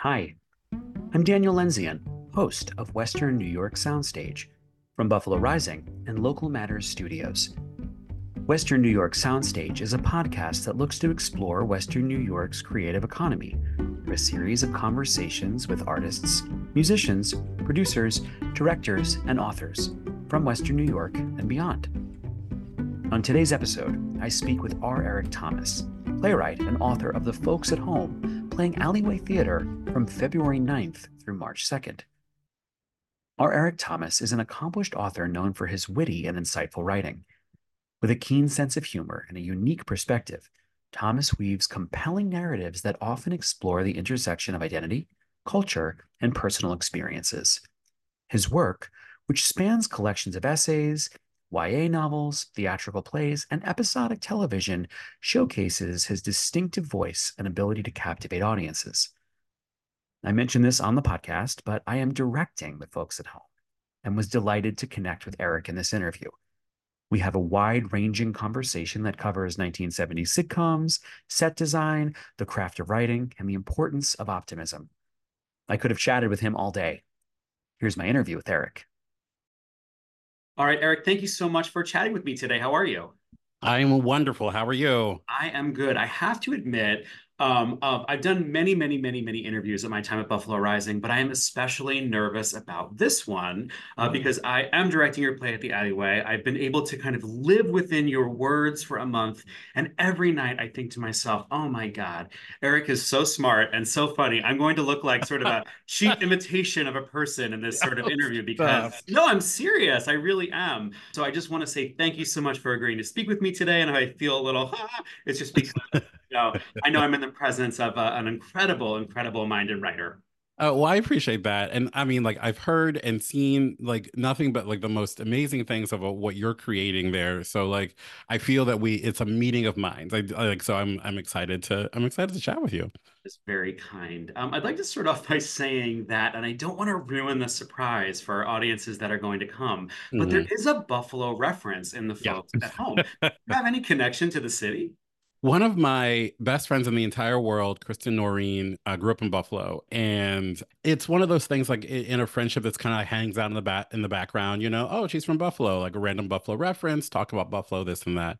Hi, I'm Daniel Lendzian, host of Western New York Soundstage from Buffalo Rising and Local Matters Studios. Western New York Soundstage is a podcast that looks to explore Western New York's creative economy through a series of conversations with artists, musicians, producers, directors, and authors from Western New York and beyond. On today's episode, I speak with R. Eric Thomas, playwright and author of The Folks at Home, playing Alleyway Theater from February 9th through March 2nd. R. Eric Thomas is an accomplished author known for his witty and insightful writing. With a keen sense of humor and a unique perspective, Thomas weaves compelling narratives that often explore the intersection of identity, culture, and personal experiences. His work, which spans collections of essays, YA novels, theatrical plays, and episodic television, showcases his distinctive voice and ability to captivate audiences. I mentioned this on the podcast, but I am directing the folks at home and was delighted to connect with Eric in this interview. We have a wide ranging conversation that covers 1970s sitcoms, set design, the craft of writing, and the importance of optimism. I could have chatted with him all day. Here's my interview with Eric. All right, Eric, thank you so much for chatting with me today. How are you? I'm wonderful. How are you? I am good. I have to admit, um, uh, I've done many, many, many, many interviews at my time at Buffalo Rising, but I am especially nervous about this one uh, because I am directing your play at the Alleyway. I've been able to kind of live within your words for a month, and every night I think to myself, "Oh my God, Eric is so smart and so funny. I'm going to look like sort of a cheap imitation of a person in this sort of interview because no, I'm serious. I really am. So I just want to say thank you so much for agreeing to speak with me today, and I feel a little, it's just because know, I know I'm in the presence of a, an incredible, incredible minded writer. Oh, well, I appreciate that. And I mean, like, I've heard and seen like nothing but like the most amazing things about what you're creating there. So, like, I feel that we, it's a meeting of minds. I, like, so I'm, I'm excited to, I'm excited to chat with you. It's very kind. Um, I'd like to start off by saying that, and I don't want to ruin the surprise for our audiences that are going to come, but mm-hmm. there is a Buffalo reference in the folks yeah. at home. Do you have any connection to the city? One of my best friends in the entire world, Kristen Noreen, uh, grew up in Buffalo, and it's one of those things like in a friendship that's kind of hangs out in the back in the background. You know, oh, she's from Buffalo, like a random Buffalo reference, talk about Buffalo, this and that.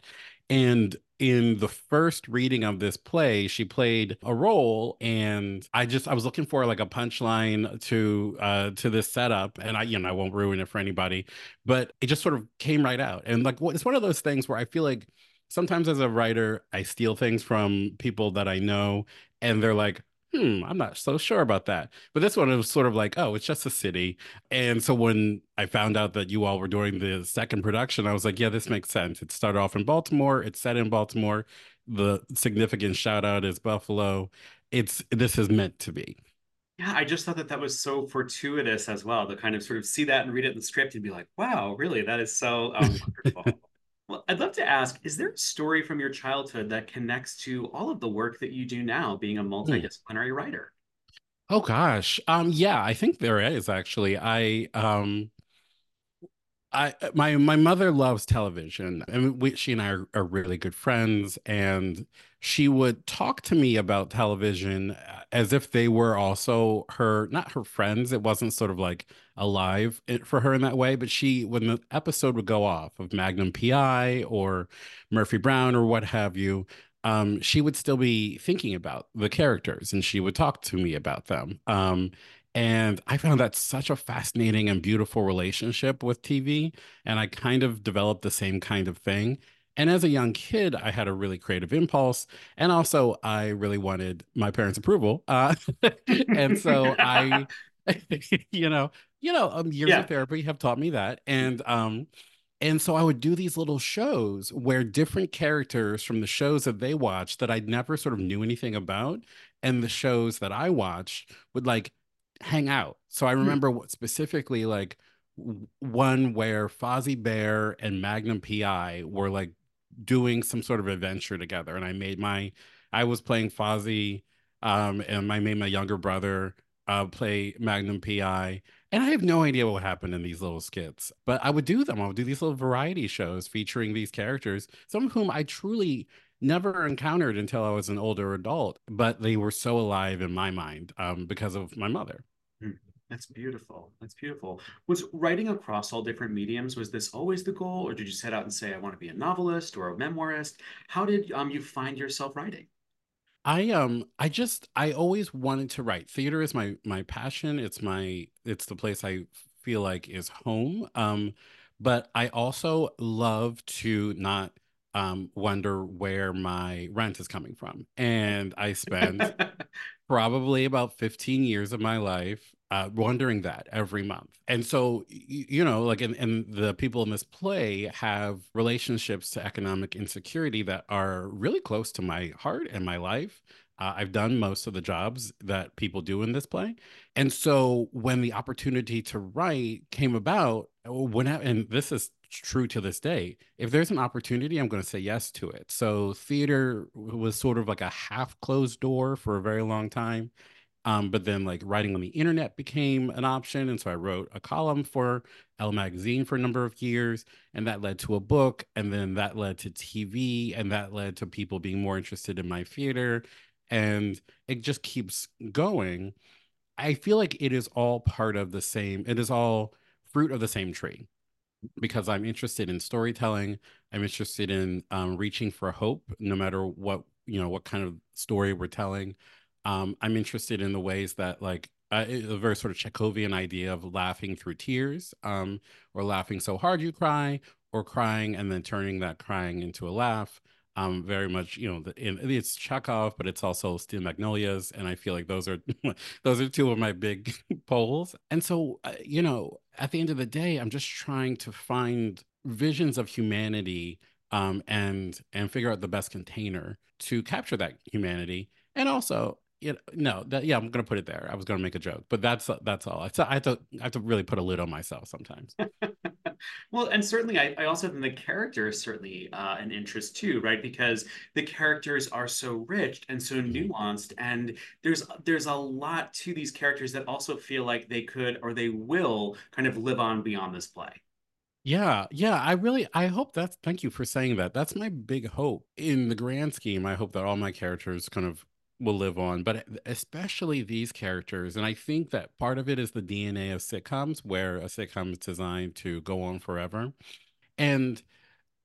And in the first reading of this play, she played a role, and I just I was looking for like a punchline to uh to this setup, and I you know I won't ruin it for anybody, but it just sort of came right out, and like it's one of those things where I feel like sometimes as a writer, I steal things from people that I know, and they're like, hmm, I'm not so sure about that. But this one was sort of like, oh, it's just a city. And so when I found out that you all were doing the second production, I was like, yeah, this makes sense. It started off in Baltimore, it's set in Baltimore. The significant shout out is Buffalo. It's this is meant to be. Yeah, I just thought that that was so fortuitous as well to kind of sort of see that and read it in the script and be like, wow, really, that is so um, wonderful. Well, I'd love to ask Is there a story from your childhood that connects to all of the work that you do now, being a hmm. multidisciplinary writer? Oh gosh. Um yeah, I think there is actually. I um I my my mother loves television and we, she and I are, are really good friends and she would talk to me about television uh, as if they were also her not her friends it wasn't sort of like alive for her in that way but she when the episode would go off of Magnum PI or Murphy Brown or what have you um, she would still be thinking about the characters and she would talk to me about them um, and I found that such a fascinating and beautiful relationship with TV. And I kind of developed the same kind of thing. And as a young kid, I had a really creative impulse. And also, I really wanted my parents' approval. Uh, and so I, you know, you know, um, years yeah. of therapy have taught me that. And, um, and so I would do these little shows where different characters from the shows that they watched that I never sort of knew anything about, and the shows that I watched would like hang out. So I hmm. remember mm. specifically like one where Fozzie Bear and Magnum PI were like doing some sort of adventure together, and I made my I was playing Fozzie, um, and I made my younger brother uh, play Magnum PI. And I have no idea what happened in these little skits, but I would do them. I would do these little variety shows featuring these characters, some of whom I truly never encountered until I was an older adult, but they were so alive in my mind um, because of my mother. Hmm. That's beautiful. That's beautiful. Was writing across all different mediums, was this always the goal, or did you set out and say, I want to be a novelist or a memoirist? How did um, you find yourself writing? I um I just I always wanted to write. Theater is my my passion. It's my it's the place I feel like is home. Um but I also love to not um wonder where my rent is coming from. And I spend probably about 15 years of my life uh, wondering that every month. And so, you know, like, and, and the people in this play have relationships to economic insecurity that are really close to my heart and my life. Uh, I've done most of the jobs that people do in this play. And so when the opportunity to write came about, when, I, and this is true to this day, if there's an opportunity, I'm going to say yes to it. So theater was sort of like a half closed door for a very long time. Um, but then like writing on the internet became an option. And so I wrote a column for Elle magazine for a number of years. And that led to a book. And then that led to TV. And that led to people being more interested in my theater. And it just keeps going. I feel like it is all part of the same, it is all fruit of the same tree because I'm interested in storytelling. I'm interested in um, reaching for hope, no matter what, you know, what kind of story we're telling. Um, I'm interested in the ways that like uh, a very sort of Chekhovian idea of laughing through tears, um, or laughing so hard you cry, or crying and then turning that crying into a laugh. Um, very much, you know, the, it's Chekhov, but it's also Steel Magnolias, and I feel like those are those are two of my big poles. And so, uh, you know, at the end of the day, I'm just trying to find visions of humanity um, and and figure out the best container to capture that humanity, and also you know, no, that, yeah, I'm gonna put it there. I was gonna make a joke, but that's that's all. I have to I have to really put a lid on myself sometimes. well, and certainly, I, I also think the character is certainly uh, an interest too, right? Because the characters are so rich and so mm-hmm. nuanced, and there's there's a lot to these characters that also feel like they could or they will kind of live on beyond this play. Yeah, yeah, I really I hope that's thank you for saying that. That's my big hope. In the grand scheme, I hope that all my characters kind of will live on, but especially these characters. And I think that part of it is the DNA of sitcoms, where a sitcom is designed to go on forever. And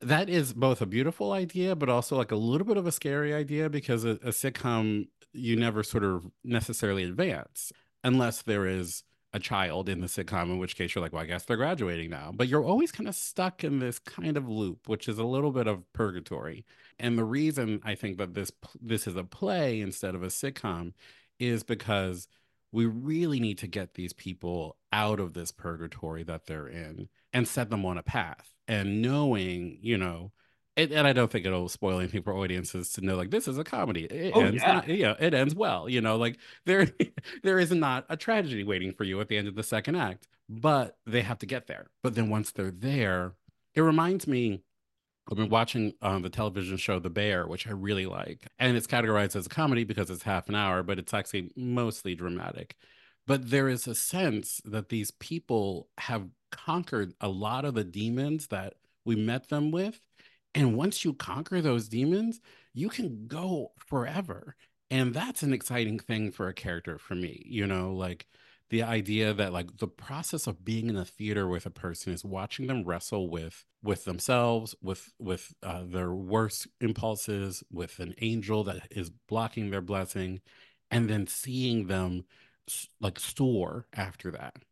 that is both a beautiful idea, but also like a little bit of a scary idea because a, a sitcom, you never sort of necessarily advance unless there is a child in the sitcom, in which case you're like, well, I guess they're graduating now. But you're always kind of stuck in this kind of loop, which is a little bit of purgatory. And the reason I think that this this is a play instead of a sitcom is because we really need to get these people out of this purgatory that they're in and set them on a path. And knowing, you know, it, and I don't think it'll spoil anything for audiences to know like this is a comedy. It oh, ends, yeah. Not, yeah, it ends well. You know, like there, there is not a tragedy waiting for you at the end of the second act, but they have to get there. But then once they're there, it reminds me. I've been watching um, the television show The Bear, which I really like, and it's categorized as a comedy because it's half an hour, but it's actually mostly dramatic. But there is a sense that these people have conquered a lot of the demons that we met them with and once you conquer those demons, you can go forever. And that's an exciting thing for a character for me, you know, like the idea that like the process of being in a theater with a person is watching them wrestle with with themselves with with uh, their worst impulses with an angel that is blocking their blessing and then seeing them like soar after that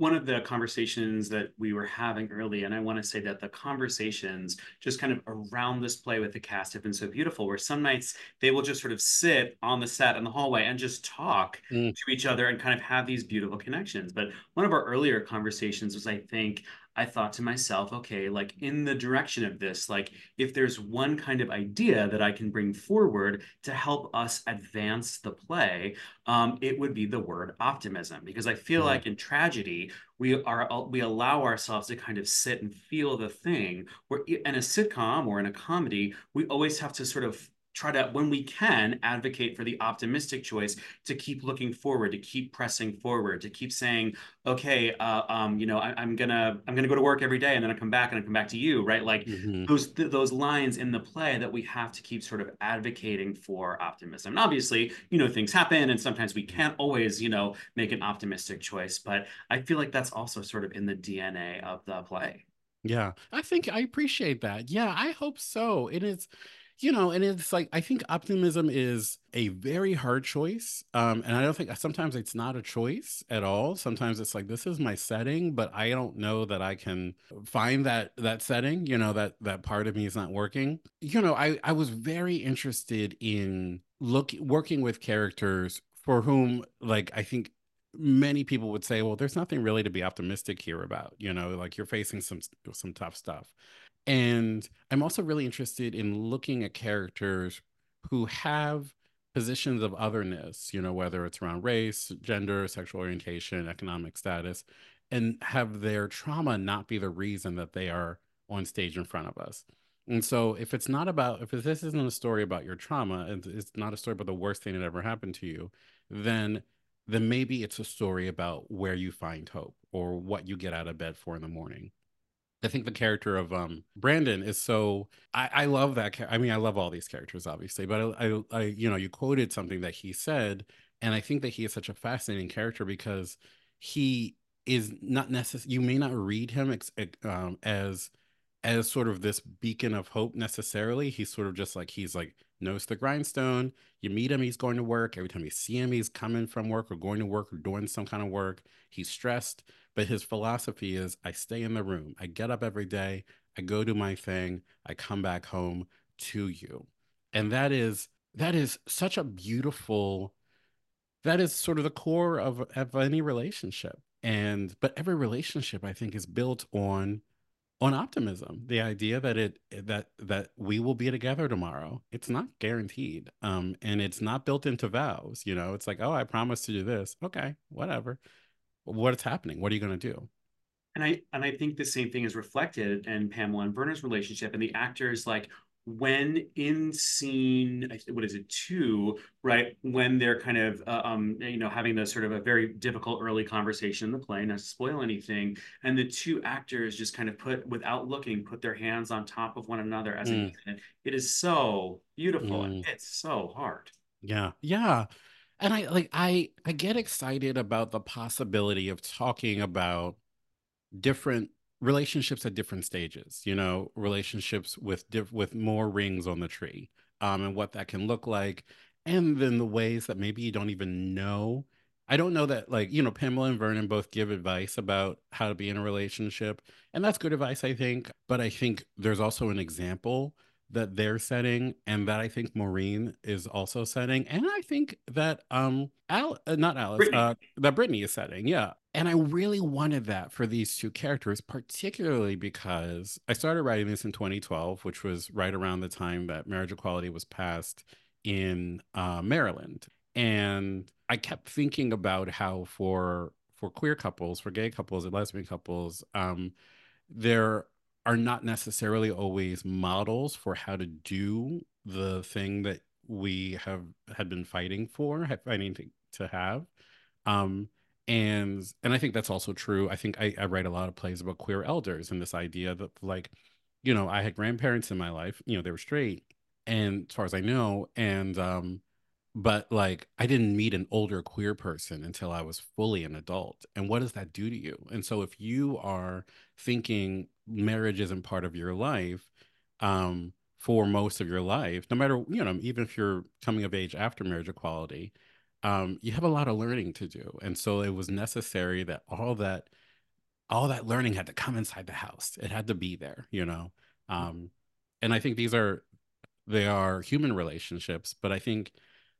one of the conversations that we were having early, and I want to say that the conversations just kind of around this play with the cast have been so beautiful, where some nights they will just sort of sit on the set in the hallway and just talk mm. to each other and kind of have these beautiful connections. But one of our earlier conversations was, I think, I thought to myself, okay, like in the direction of this, like if there's one kind of idea that I can bring forward to help us advance the play, um, it would be the word optimism. Because I feel like in tragedy, we are we allow ourselves to kind of sit and feel the thing. Where in a sitcom or in a comedy, we always have to sort of try to when we can advocate for the optimistic choice to keep looking forward to keep pressing forward to keep saying okay uh, um, you know I, am gonna i'm gonna go to work every day and then i come back and i come back to you right like mm-hmm. those th- those lines in the play that we have to keep sort of advocating for optimism and obviously you know things happen and sometimes we can't always you know make an optimistic choice but i feel like that's also sort of in the dna of the play yeah, I think I appreciate that. Yeah, I hope so. It is you know, and it's like I think optimism is a very hard choice. Um, and I don't think sometimes it's not a choice at all. Sometimes it's like this is my setting, but I don't know that I can find that that setting, you know, that that part of me is not working. You know, I I was very interested in look working with characters for whom like I think many people would say well there's nothing really to be optimistic here about you know like you're facing some some tough stuff and I'm also really interested in looking at characters who have positions of otherness, you know, whether it's around race, gender, sexual orientation, economic status, and have their trauma not be the reason that they are on stage in front of us. And so if it's not about, if this isn't a story about your trauma, and it's not a story about the worst thing that ever happened to you, then then maybe it's a story about where you find hope or what you get out of bed for in the morning. I think the character of um, Brandon is so. I, I love that. I mean, I love all these characters, obviously, but I, I, I, you know, you quoted something that he said, and I think that he is such a fascinating character because he is not necessary. You may not read him ex- um, as as sort of this beacon of hope necessarily. He's sort of just like he's like knows the grindstone. You meet him, he's going to work. Every time you see him, he's coming from work or going to work or doing some kind of work. He's stressed. But his philosophy is I stay in the room. I get up every day. I go do my thing. I come back home to you. And that is that is such a beautiful that is sort of the core of, of any relationship. And but every relationship I think is built on on optimism the idea that it that that we will be together tomorrow it's not guaranteed um and it's not built into vows you know? It's like oh i promise to do this. Okay whatever. What's happening? What are you going to do? And i and i think the same thing is reflected in pamela and Vernon's relationship and the actors like when in scene what is it two right when they're kind of uh, um you know having the sort of a very difficult early conversation in the play not to spoil anything and the two actors just kind of put without looking put their hands on top of one another as mm. a it is so beautiful mm. it's so hard yeah yeah and i like i i get excited about the possibility of talking about different relationships at different stages you know relationships with diff- with more rings on the tree um and what that can look like and then the ways that maybe you don't even know. I don't know that like you know pamela and vernon both give advice about how to be in a relationship and that's good advice i think but i think there's also an example that they're setting and that I think Maureen is also setting. And I think that um Al uh, not Alice, Brittany. uh that Brittany is setting. Yeah. And I really wanted that for these two characters, particularly because I started writing this in 2012, which was right around the time that marriage equality was passed in uh, Maryland. And I kept thinking about how for for queer couples, for gay couples and lesbian couples, um, there are not necessarily always models for how to do the thing that we have had been fighting for, fighting to, to have. Um, and and I think that's also true. I think I, I write a lot of plays about queer elders and this idea that like, you know, I had grandparents in my life, you know, they were straight, and as far as I know, and um, but like I didn't meet an older queer person until I was fully an adult. And what does that do to you? And so if you are thinking marriage isn't part of your life, um, for most of your life, no matter, you know, even if you're coming of age after marriage equality, um, you have a lot of learning to do. And so it was necessary that all that all that learning had to come inside the house. It had to be there, you know. Um, and I think these are they are human relationships, but I think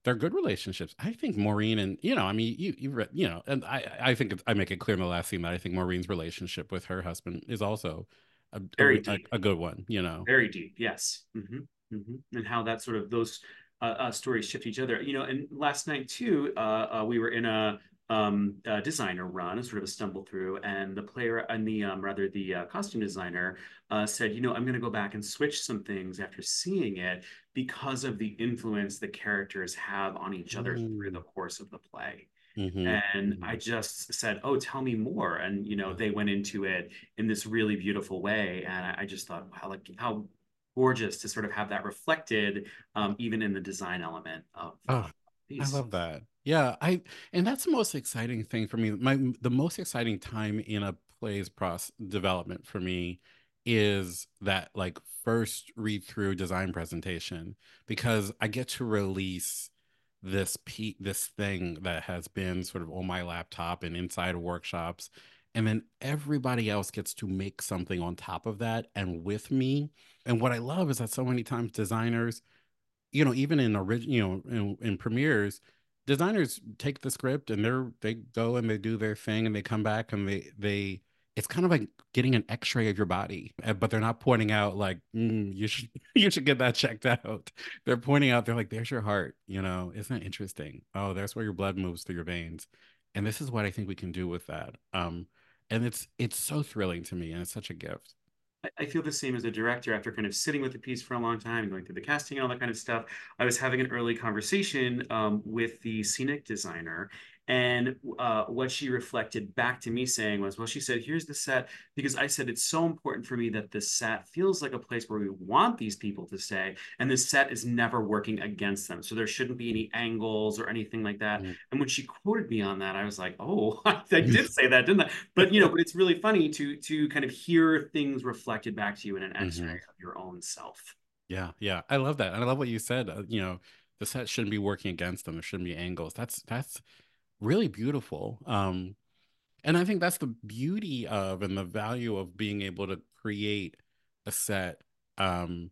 they're good relationships. I think Maureen and you know, I mean, you you read, you know, and I I think I make it clear in the last scene that I think Maureen's relationship with her husband is also a very a, a, good one. You know, very deep. Yes, mm-hmm. Mm-hmm. and how that sort of those uh, uh, stories shift each other. You know, and last night too, uh, uh we were in a um, uh, designer run, a sort of a stumble through, and the player and the um, rather the uh, costume designer uh, said, you know, I'm going to go back and switch some things after seeing it because of the influence the characters have on each other mm. through the course of the play. Mm-hmm. And I just said, "Oh, tell me more." And you know, they went into it in this really beautiful way, and I, just thought, wow, like how gorgeous to sort of have that reflected, um, even in the design element of. Oh, I love that. Yeah, I and that's the most exciting thing for me. My the most exciting time in a play's process development for me is that like first read through design presentation because I get to release this pe- this thing that has been sort of on my laptop and inside workshops and then everybody else gets to make something on top of that and with me. And what i love is that so many times designers you know even in original you know in, in premieres designers take the script and they're they go and they do their thing and they come back and they they it's kind of like getting an x-ray of your body eh, but they're not pointing out like mm, you should you should get that checked out. They're pointing out they're like there's your heart you know isn't that interesting? Oh there's where your blood moves through your veins. And this is what i think we can do with that um and it's it's so thrilling to me and it's such a gift. I feel the same as a director after kind of sitting with the piece for a long time, and going through the casting and all that kind of stuff. I was having an early conversation um, with the scenic designer, and uh, what she reflected back to me saying was, well, she said, here's the set, because I said, it's so important for me that the set feels like a place where we want these people to stay. And the set is never working against them. So there shouldn't be any angles or anything like that. Mm. And when she quoted me on that, I was like, oh, I did say that, didn't I? But, you know, but it's really funny to, to kind of hear things reflected back to you in an x-ray mm-hmm. of your own self. Yeah. Yeah. I love that. And I love what you said, uh, you know, the set shouldn't be working against them. There shouldn't be angles. That's, that's, really beautiful. Um, and I think that's the beauty of and the value of being able to create a set um,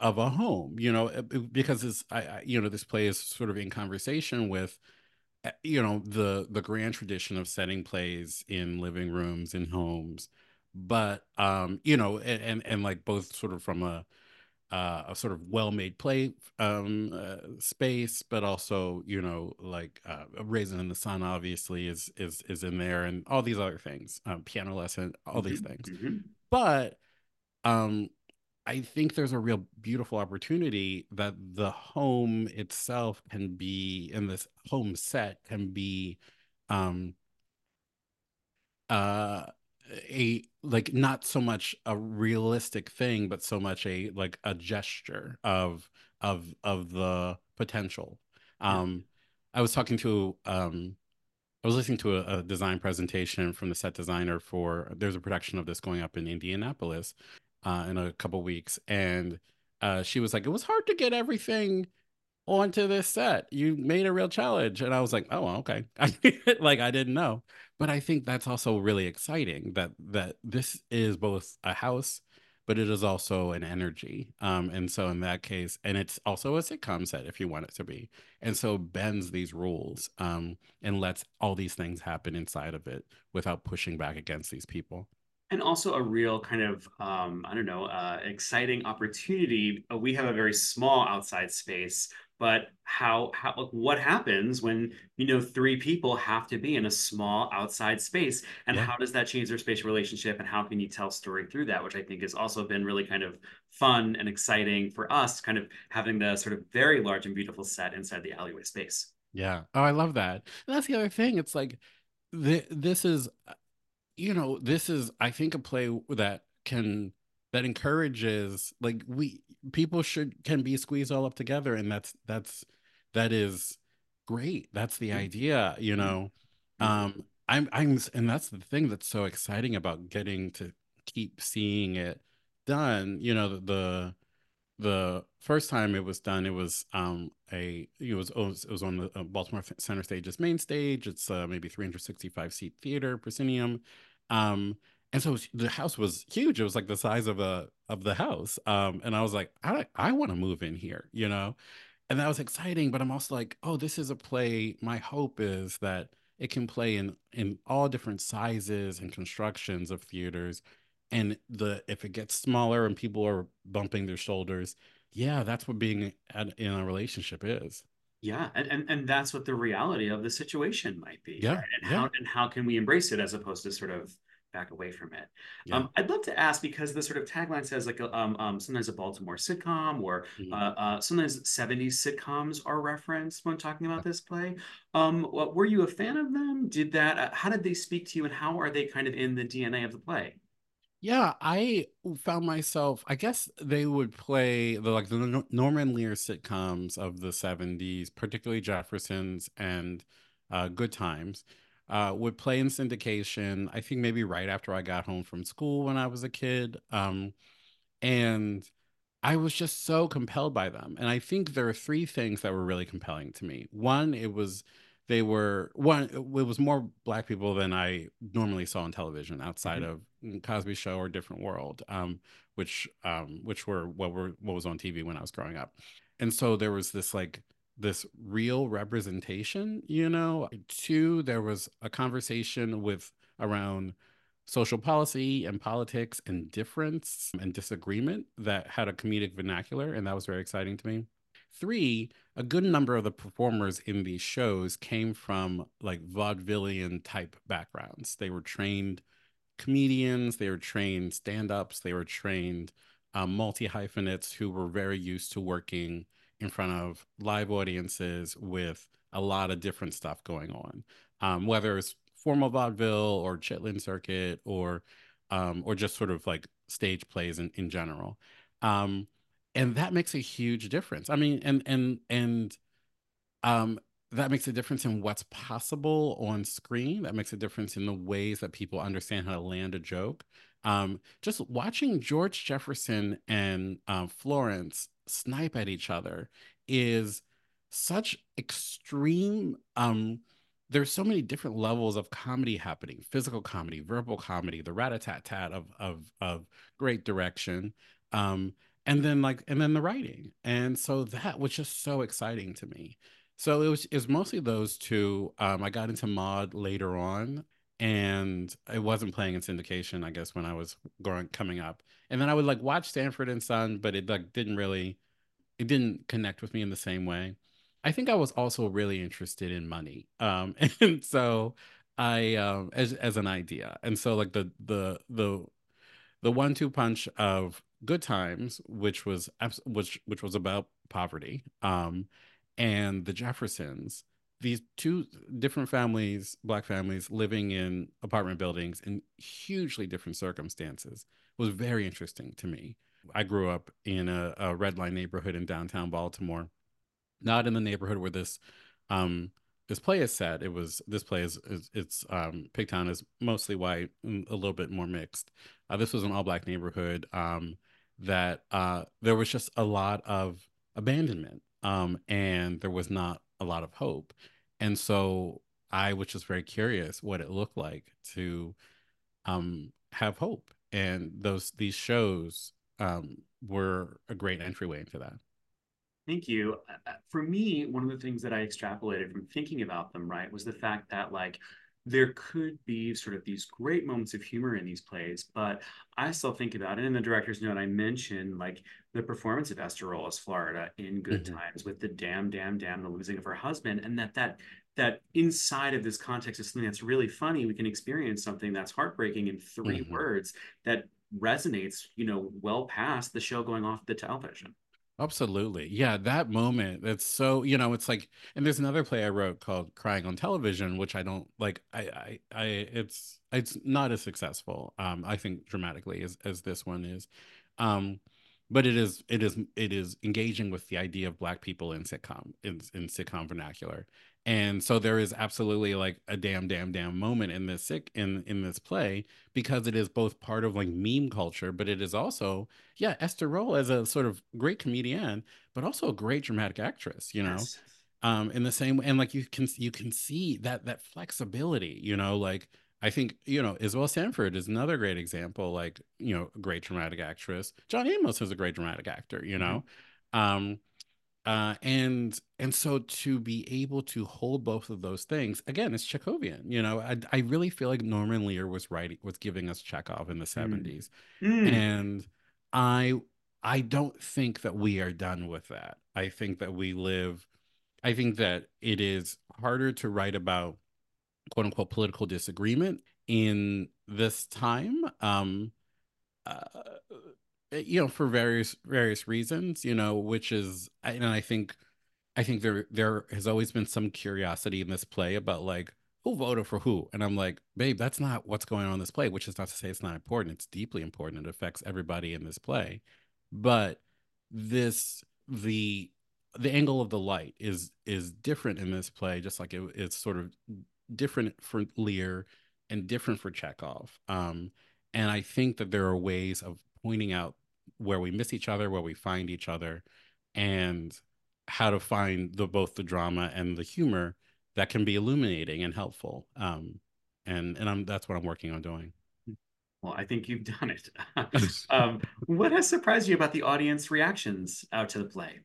of a home, you know, because it's, I, I, you know, this play is sort of in conversation with, you know, the the grand tradition of setting plays in living rooms in homes, but um, you know, and, and and like both sort of from a uh, a sort of well-made play um, uh, space, but also you know like uh, Raisin in the Sun obviously is is is in there, and all these other things, um, piano lesson, all mm-hmm. these things. Mm-hmm. But um, I think there's a real beautiful opportunity that the home itself can be, and this home set can be, um, uh a like not so much a realistic thing but so much a like a gesture of of of the potential. Um i was talking to um i was listening to a, a, design presentation from the set designer for there's a production of this going up in indianapolis uh in a couple weeks and uh she was like it was hard to get everything onto this set. You made a real challenge. And I was like, oh, okay. like I didn't know. But I think that's also really exciting that that this is both a house, but it is also an energy. Um, and so in that case, and it's also a sitcom set if you want it to be. And so bends these rules um, and lets all these things happen inside of it without pushing back against these people and also a real kind of um, i don't know uh, exciting opportunity we have a very small outside space but how how what happens when you know three people have to be in a small outside space? And yeah. how does that change their spatial relationship? And how can you tell story through that? Which i think has also been really kind of fun and exciting for us kind of having the sort of very large and beautiful set inside the alleyway space. Yeah. Oh i love that. And that's the other thing. It's like the, this is uh, you know this is i think a play that can that encourages like we people should can be squeezed all up together and that's that's that is great. That's the idea you know? Um i'm i'm and that's the thing that's so exciting about getting to keep seeing it done you know the, the the first time it was done, it was um a it was oh, it was on the uh, Baltimore Center Stage's main stage. It's uh, maybe 365 seat theater, proscenium, um, and so the house was huge. It was like the size of a of the house. Um and i was like i i want to move in here you know? And that was exciting but i'm also like oh this is a play. My hope is that it can play in in all different sizes and constructions of theaters. And the if it gets smaller and people are bumping their shoulders yeah that's what being at, in a relationship is. Yeah, and, and and that's what the reality of the situation might be, Yeah, right? And yeah, how and how can we embrace it as opposed to sort of back away from it? yeah. Um, I'd love to ask because the sort of tagline says like um, um, sometimes a Baltimore sitcom or uh, Mhm. uh, sometimes 70s sitcoms are referenced when talking about this play. Um, what, were you a fan of them? Did that? Uh, how did they speak to you, and how are they kind of in the DNA of the play? Yeah, I found myself, I guess they would play the like the Norman Lear sitcoms of the 70s, particularly Jeffersons and uh, Good Times, uh, would play in syndication, I think maybe right after I got home from school when I was a kid. Um, and I was just so compelled by them. And I think there are three things that were really compelling to me. One, it was they were one, it was more black people than I normally saw on television outside Mhm. of Cosby Show or Different World, um, which um, which were what were what was on TV when I was growing up. And so there was this like this real representation, you know. Two, there was a conversation with around social policy and politics and difference and disagreement that had a comedic vernacular, and that was very exciting to me. Three, a good number of the performers in these shows came from like vaudevillian type backgrounds. They were trained comedians, they were trained stand ups, they were trained um, multi hyphenates who were very used to working in front of live audiences with a lot of different stuff going on, um, whether it's formal vaudeville or Chitlin Circuit or um, or just sort of like stage plays in, in general. Um, and that makes a huge difference. I mean, and and and um, that makes a difference in what's possible on screen. That makes a difference in the ways that people understand how to land a joke. Um, just watching George Jefferson and um, Florence snipe at each other is such extreme. Um, there's so many different levels of comedy happening: physical comedy, verbal comedy, the rat-a-tat-tat of of of great direction, um, and then like and then the writing. And so that was just so exciting to me. So it was was mostly those two. Um, I got into mod later on, and it wasn't playing in syndication, I guess, when I was growing coming up. And then I would like watch Sanford and Son, but it like didn't really it didn't connect with me in the same way. I think I was also really interested in money. Um, and so I um as as an idea. And so like the the the the one-two punch of Good Times, which was which which was about poverty, um, and the Jeffersons. These two different families, black families, living in apartment buildings in hugely different circumstances, was very interesting to me. I grew up in a, a red line neighborhood in downtown Baltimore, not in the neighborhood where this um this play is set. It was this play is, is it's um Pigtown is mostly white, and a little bit more mixed. Uh, this was an all black neighborhood um that uh there was just a lot of abandonment um and there was not a lot of hope. And so I was just very curious what it looked like to um have hope. And those these shows um were a great entryway into that. Thank you. Uh, uh, For me, one of the things that I extrapolated from thinking about them, right, was the fact that like there could be sort of these great moments of humor in these plays, but I still think about it. In the director's note, I mentioned like the performance of Esther Rolle's, Florida, in Good Mhm. Times with the damn, damn, damn, the losing of her husband, and that that that inside of this context of something that's really funny, we can experience something that's heartbreaking in three Mhm. words that resonates, you know, well past the show going off the television. Absolutely. Yeah, that moment, that's so, you know, it's like, and there's another play I wrote called Crying on Television, which I don't like I I, I it's it's not as successful, um, I think dramatically as as this one is. Um, but it is it is it is engaging with the idea of black people in sitcom in in sitcom vernacular. And so there is absolutely like a damn damn damn moment in this sick in in this play because it is both part of like meme culture, but it is also yeah, Esther Rolle as a sort of great comedian, but also a great dramatic actress, you know. Yes. Um, in the same way, and like you can you can see that that flexibility, you know, like I think, you know, Isabel Sanford is another great example, like, you know, a great dramatic actress. John Amos is a great dramatic actor, you Mhm. know. Um, uh, and and so to be able to hold both of those things, again, it's Chekhovian, you know. I I really feel like Norman Lear was writing was giving us Chekhov in the Mm. 70s Mm. and I I don't think that we are done with that. I think that we live I think that it is harder to write about quote unquote political disagreement in this time. Um, uh, you know, for various various reasons, you know, which is, and I think, I think there there has always been some curiosity in this play about like who voted for who, and I'm like, babe, that's not what's going on in this play. Which is not to say it's not important. It's deeply important. It affects everybody in this play, but this the the angle of the light is is different in this play, just like it, it's sort of different for Lear and different for Chekhov. Um, and I think that there are ways of pointing out where we miss each other, where we find each other, and how to find the both the drama and the humor that can be illuminating and helpful. Um, and and I'm that's what I'm working on doing. Well, I think you've done it. um, what has surprised you about the audience reactions out to the play?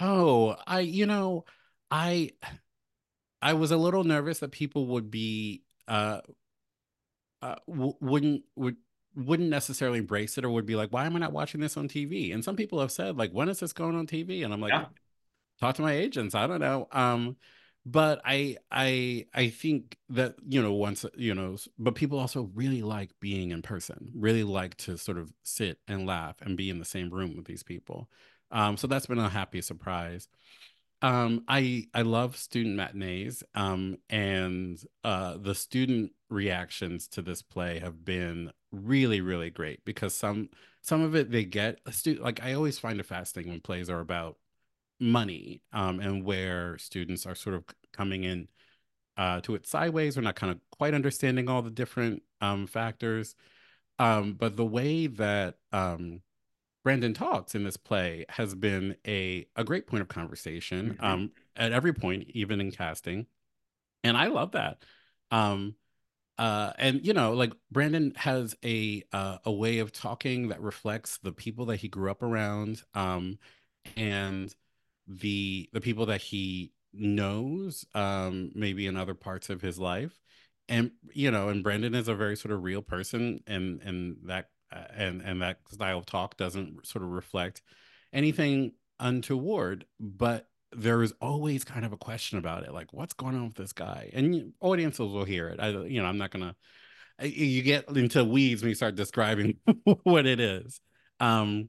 Oh, I you know, I I was a little nervous that people would be uh, uh w- wouldn't would wouldn't necessarily embrace it or would be like, why am I not watching this on TV? And some people have said, like, when is this going on TV? And I'm like, yeah. talk to my agents. I don't know. Um, but I I I think that you know once you know, but people also really like being in person, really like to sort of sit and laugh and be in the same room with these people. Um, so that's been a happy surprise. Um, I I love student matinees, um, and uh, the student reactions to this play have been really really great because some some of it they get a student like I always find it fascinating when plays are about money um, and where students are sort of coming in uh, to it sideways or not kind of quite understanding all the different um, factors. Um, but the way that um, Brandon talks in this play has been a a great point of conversation mm-hmm. um, at every point, even in casting, and I love that. Um, uh, and you know, like Brandon has a uh, a way of talking that reflects the people that he grew up around, um, and the the people that he knows, um, maybe in other parts of his life, and you know, and Brandon is a very sort of real person, and and that and and that style of talk doesn't sort of reflect anything untoward. But there is always kind of a question about it like what's going on with this guy and audiences will hear it i you know i'm not gonna you get into weeds when you start describing what it is um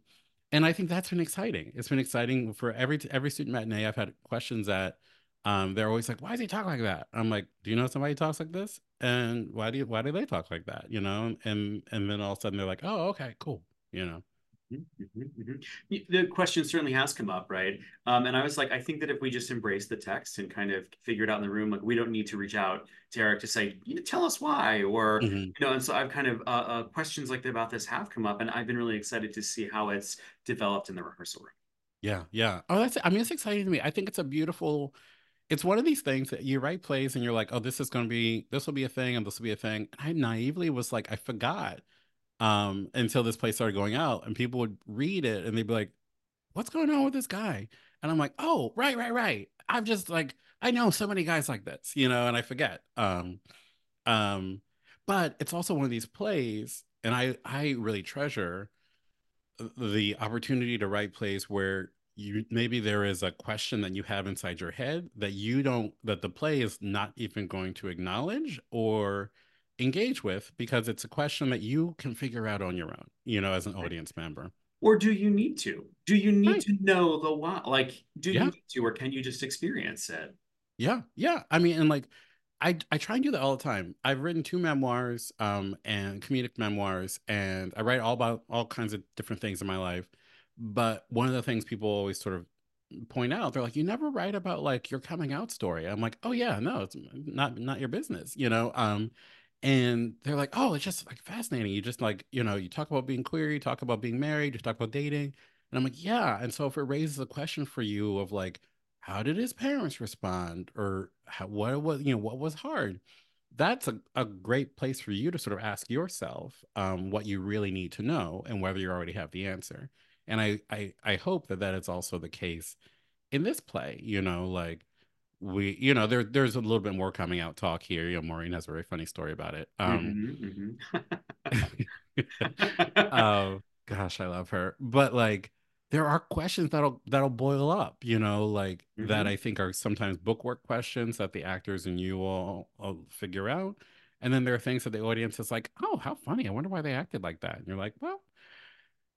and i think that's been exciting it's been exciting for every every student matinee i've had questions that um, they're always like, "Why does he talk like that?" I'm like, "Do you know somebody talks like this?" And why do you, why do they talk like that? You know, and and then all of a sudden they're like, "Oh, okay, cool," you know. Mm-hmm, mm-hmm. The question certainly has come up, right? Um, and I was like, I think that if we just embrace the text and kind of figure it out in the room, like we don't need to reach out to Eric to say, you know, tell us why, or mm-hmm. you know. And so I've kind of uh, uh, questions like that about this have come up, and I've been really excited to see how it's developed in the rehearsal room. Yeah, yeah. Oh, that's. I mean, it's exciting to me. I think it's a beautiful it's one of these things that you write plays and you're like, oh, this is going to be, this will be a thing and this will be a thing. And I naively was like, I forgot um, until this play started going out and people would read it and they'd be like, what's going on with this guy? And I'm like, oh, right, right, right. I'm just like, I know so many guys like this, you know, and I forget. Um, um, but it's also one of these plays, and I I really treasure the opportunity to write plays where you maybe there is a question that you have inside your head that you don't that the play is not even going to acknowledge or engage with because it's a question that you can figure out on your own you know as an audience member or do you need to do you need right. to know the why like do yeah. you need to or can you just experience it yeah yeah i mean and like I, I try and do that all the time. I've written two memoirs um, and comedic memoirs, and I write all about all kinds of different things in my life. But one of the things people always sort of point out, they're like, you never write about like your coming out story. I'm like, oh yeah, no, it's not not your business, you know. Um, and they're like, oh, it's just like fascinating. You just like, you know, you talk about being queer, you talk about being married, you talk about dating, and I'm like, yeah. And so if it raises a question for you of like, how did his parents respond, or how, what was you know what was hard, that's a, a great place for you to sort of ask yourself um, what you really need to know and whether you already have the answer and I, I i hope that that is also the case in this play you know like we you know there there's a little bit more coming out talk here you know maureen has a very funny story about it um mm-hmm, mm-hmm. uh, gosh i love her but like there are questions that'll that'll boil up, you know, like Mm-hmm. that I think are sometimes bookwork questions that the actors and you all, all figure out. And then there are things that the audience is like, oh, how funny. I wonder why they acted like that. And you're like, well,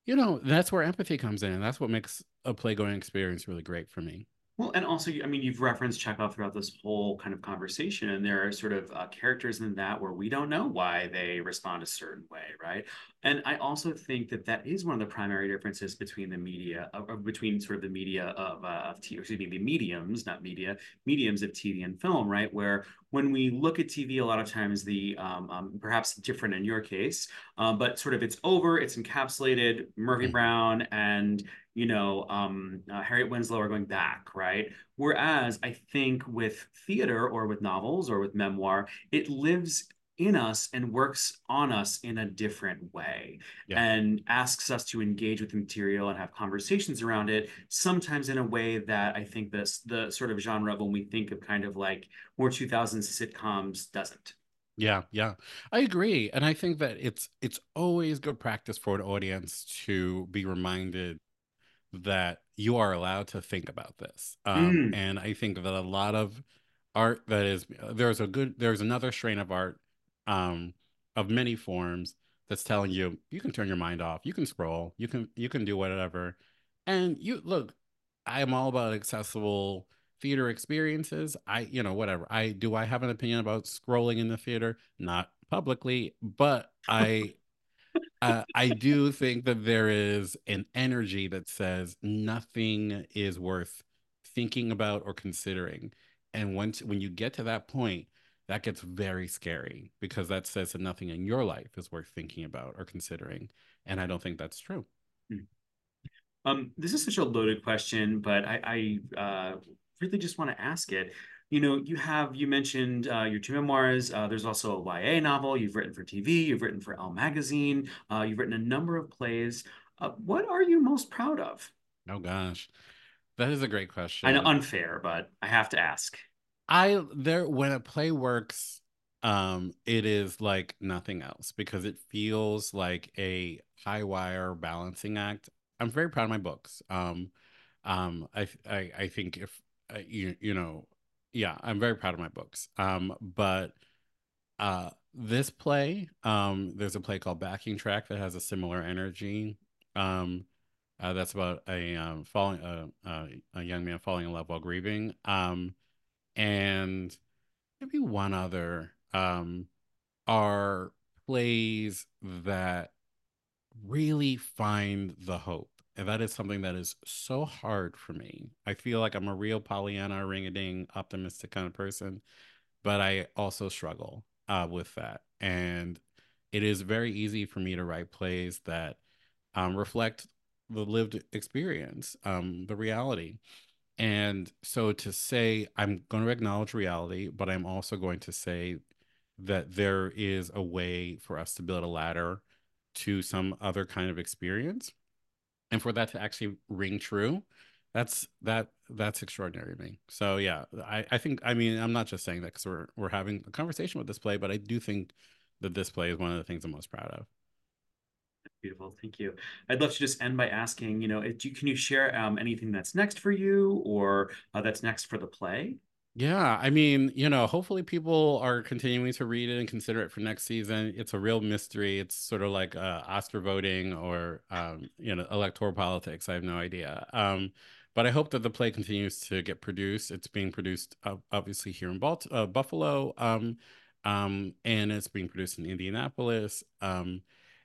you know, that's where empathy comes in. And that's what makes a play going experience really great for me. Well, and also, I mean, you've referenced Chekhov throughout this whole kind of conversation, and there are sort of uh, characters in that where we don't know why they respond a certain way, right? And I also think that that is one of the primary differences between the media, uh, between sort of the media of, uh, of TV, excuse me, the mediums, not media, mediums of TV and film, right? Where when we look at TV, a lot of times the um, um, perhaps different in your case, um, but sort of it's over, it's encapsulated. Murphy Mhm. Brown and you know, um, uh, Harriet Winslow are going back, right? Whereas I think with theater or with novels or with memoir, it lives in us and works on us in a different way Yeah. and asks us to engage with the material and have conversations around it sometimes in a way that i think this the sort of genre when we think of kind of like more 2000s sitcoms doesn't Yeah, yeah. I agree. And I think that it's it's always good practice for an audience to be reminded that you are allowed to think about this. Um, Mm. and I think that a lot of art that is there's a good there's another strain of art um of many forms that's telling you you can turn your mind off, you can scroll, you can you can do whatever. And you look, I am all about accessible theater experiences. I, you know, whatever. I do I have an opinion about scrolling in the theater? Not publicly, but I uh, I do think that there is an energy that says nothing is worth thinking about or considering. And once when you get to that point, that gets very scary because that says that nothing in your life is worth thinking about or considering. And I don't think that's true. Um, this is such a loaded question, but I, I uh, really just want to ask it. You know, you have you mentioned uh, your two memoirs. Uh, there's also a YA novel you've written for TV. You've written for Elle magazine. Uh, you've written a number of plays. Uh, what are you most proud of? Oh gosh. That is a great question. I know unfair, but I have to ask. I there when a play works, um, it is like nothing else because it feels like a high wire balancing act. I'm very proud of my books. Um, um, I I, I think if uh, you you know, yeah, I'm very proud of my books. Um, but uh, this play, um, there's a play called Backing Track that has a similar energy. Um, uh, that's about a um, falling uh, uh, a young man falling in love while grieving. Um, and maybe one other um, are plays that really find the hope. And that is something that is so hard for me. I feel like I'm a real Pollyanna, ring a ding, optimistic kind of person, but I also struggle uh, with that. And it is very easy for me to write plays that um, reflect the lived experience, um, the reality. And so to say, I'm going to acknowledge reality, but I'm also going to say that there is a way for us to build a ladder to some other kind of experience. And for that to actually ring true, that's that that's extraordinary to me. So yeah, I, I think I mean I'm not just saying that because we're we're having a conversation with this play, but I do think that this play is one of the things I'm most proud of. Beautiful, thank you. I'd love to just end by asking, you know, can you share um, anything that's next for you or uh, that's next for the play? Yeah, I mean, you know, hopefully people are continuing to read it and consider it for next season. It's a real mystery. It's sort of like uh, Oscar voting or, um, you know, electoral politics. I have no idea. Um, but I hope that the play continues to get produced. It's being produced uh, obviously here in Balt- uh, Buffalo, um, um, and it's being produced in Indianapolis. Um,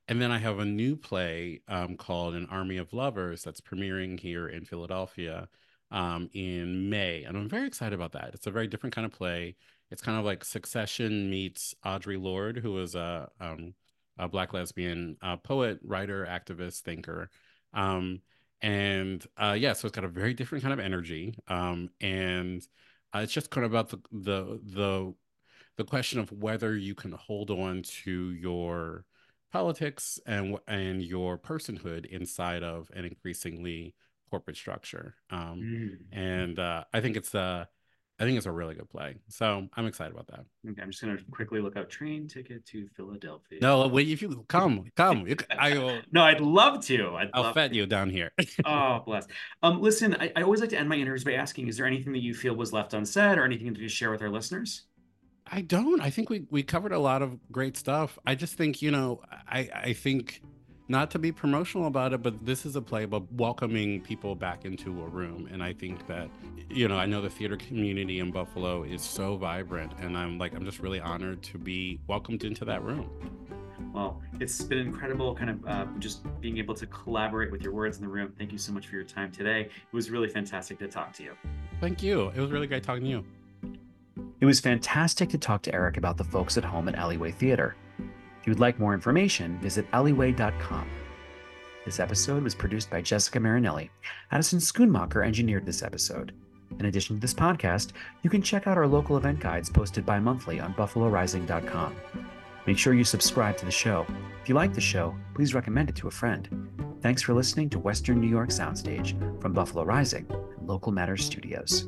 and then I have a new play um, called An Army of Lovers that's premiering here in Philadelphia um, in May, and I'm very excited about that. It's a very different kind of play. It's kind of like Succession meets Audre Lorde, who is a, um, a black lesbian uh, poet, writer, activist, thinker. Um, and uh, yeah, so it's got a very different kind of energy, um, and uh, it's just kind of about the the the the question of whether you can hold on to your politics and and your personhood inside of an increasingly corporate structure. Um, Mm. and uh, I think it's a I think it's a really good play. So I'm excited about that. Okay, I'm just gonna quickly look up train ticket to Philadelphia. No, wait, if you come, come, you, I will. no, I'd love to. i will fed to. you down here. oh, bless. Um, listen, I, I always like to end my interviews by asking: Is there anything that you feel was left unsaid, or anything to share with our listeners? I don't. I think we we covered a lot of great stuff. I just think you know, I I think not to be promotional about it, but this is a play about welcoming people back into a room. And I think that, you know, I know the theater community in Buffalo is so vibrant, and I'm like, I'm just really honored to be welcomed into that room. Well, it's been incredible kind of uh, just being able to collaborate with your words in the room. Thank you so much for your time today. It was really fantastic to talk to you. Thank you. It was really great talking to you. It was fantastic to talk to Eric about the folks at home at Alleyway Theater. If you'd like more information, visit alleyway.com. This episode was produced by Jessica Marinelli. Addison Schoonmaker engineered this episode. In addition to this podcast, you can check out our local event guides posted bi monthly on buffalorising.com. Make sure you subscribe to the show. If you like the show, please recommend it to a friend. Thanks for listening to Western New York Soundstage from Buffalo Rising and Local Matters Studios.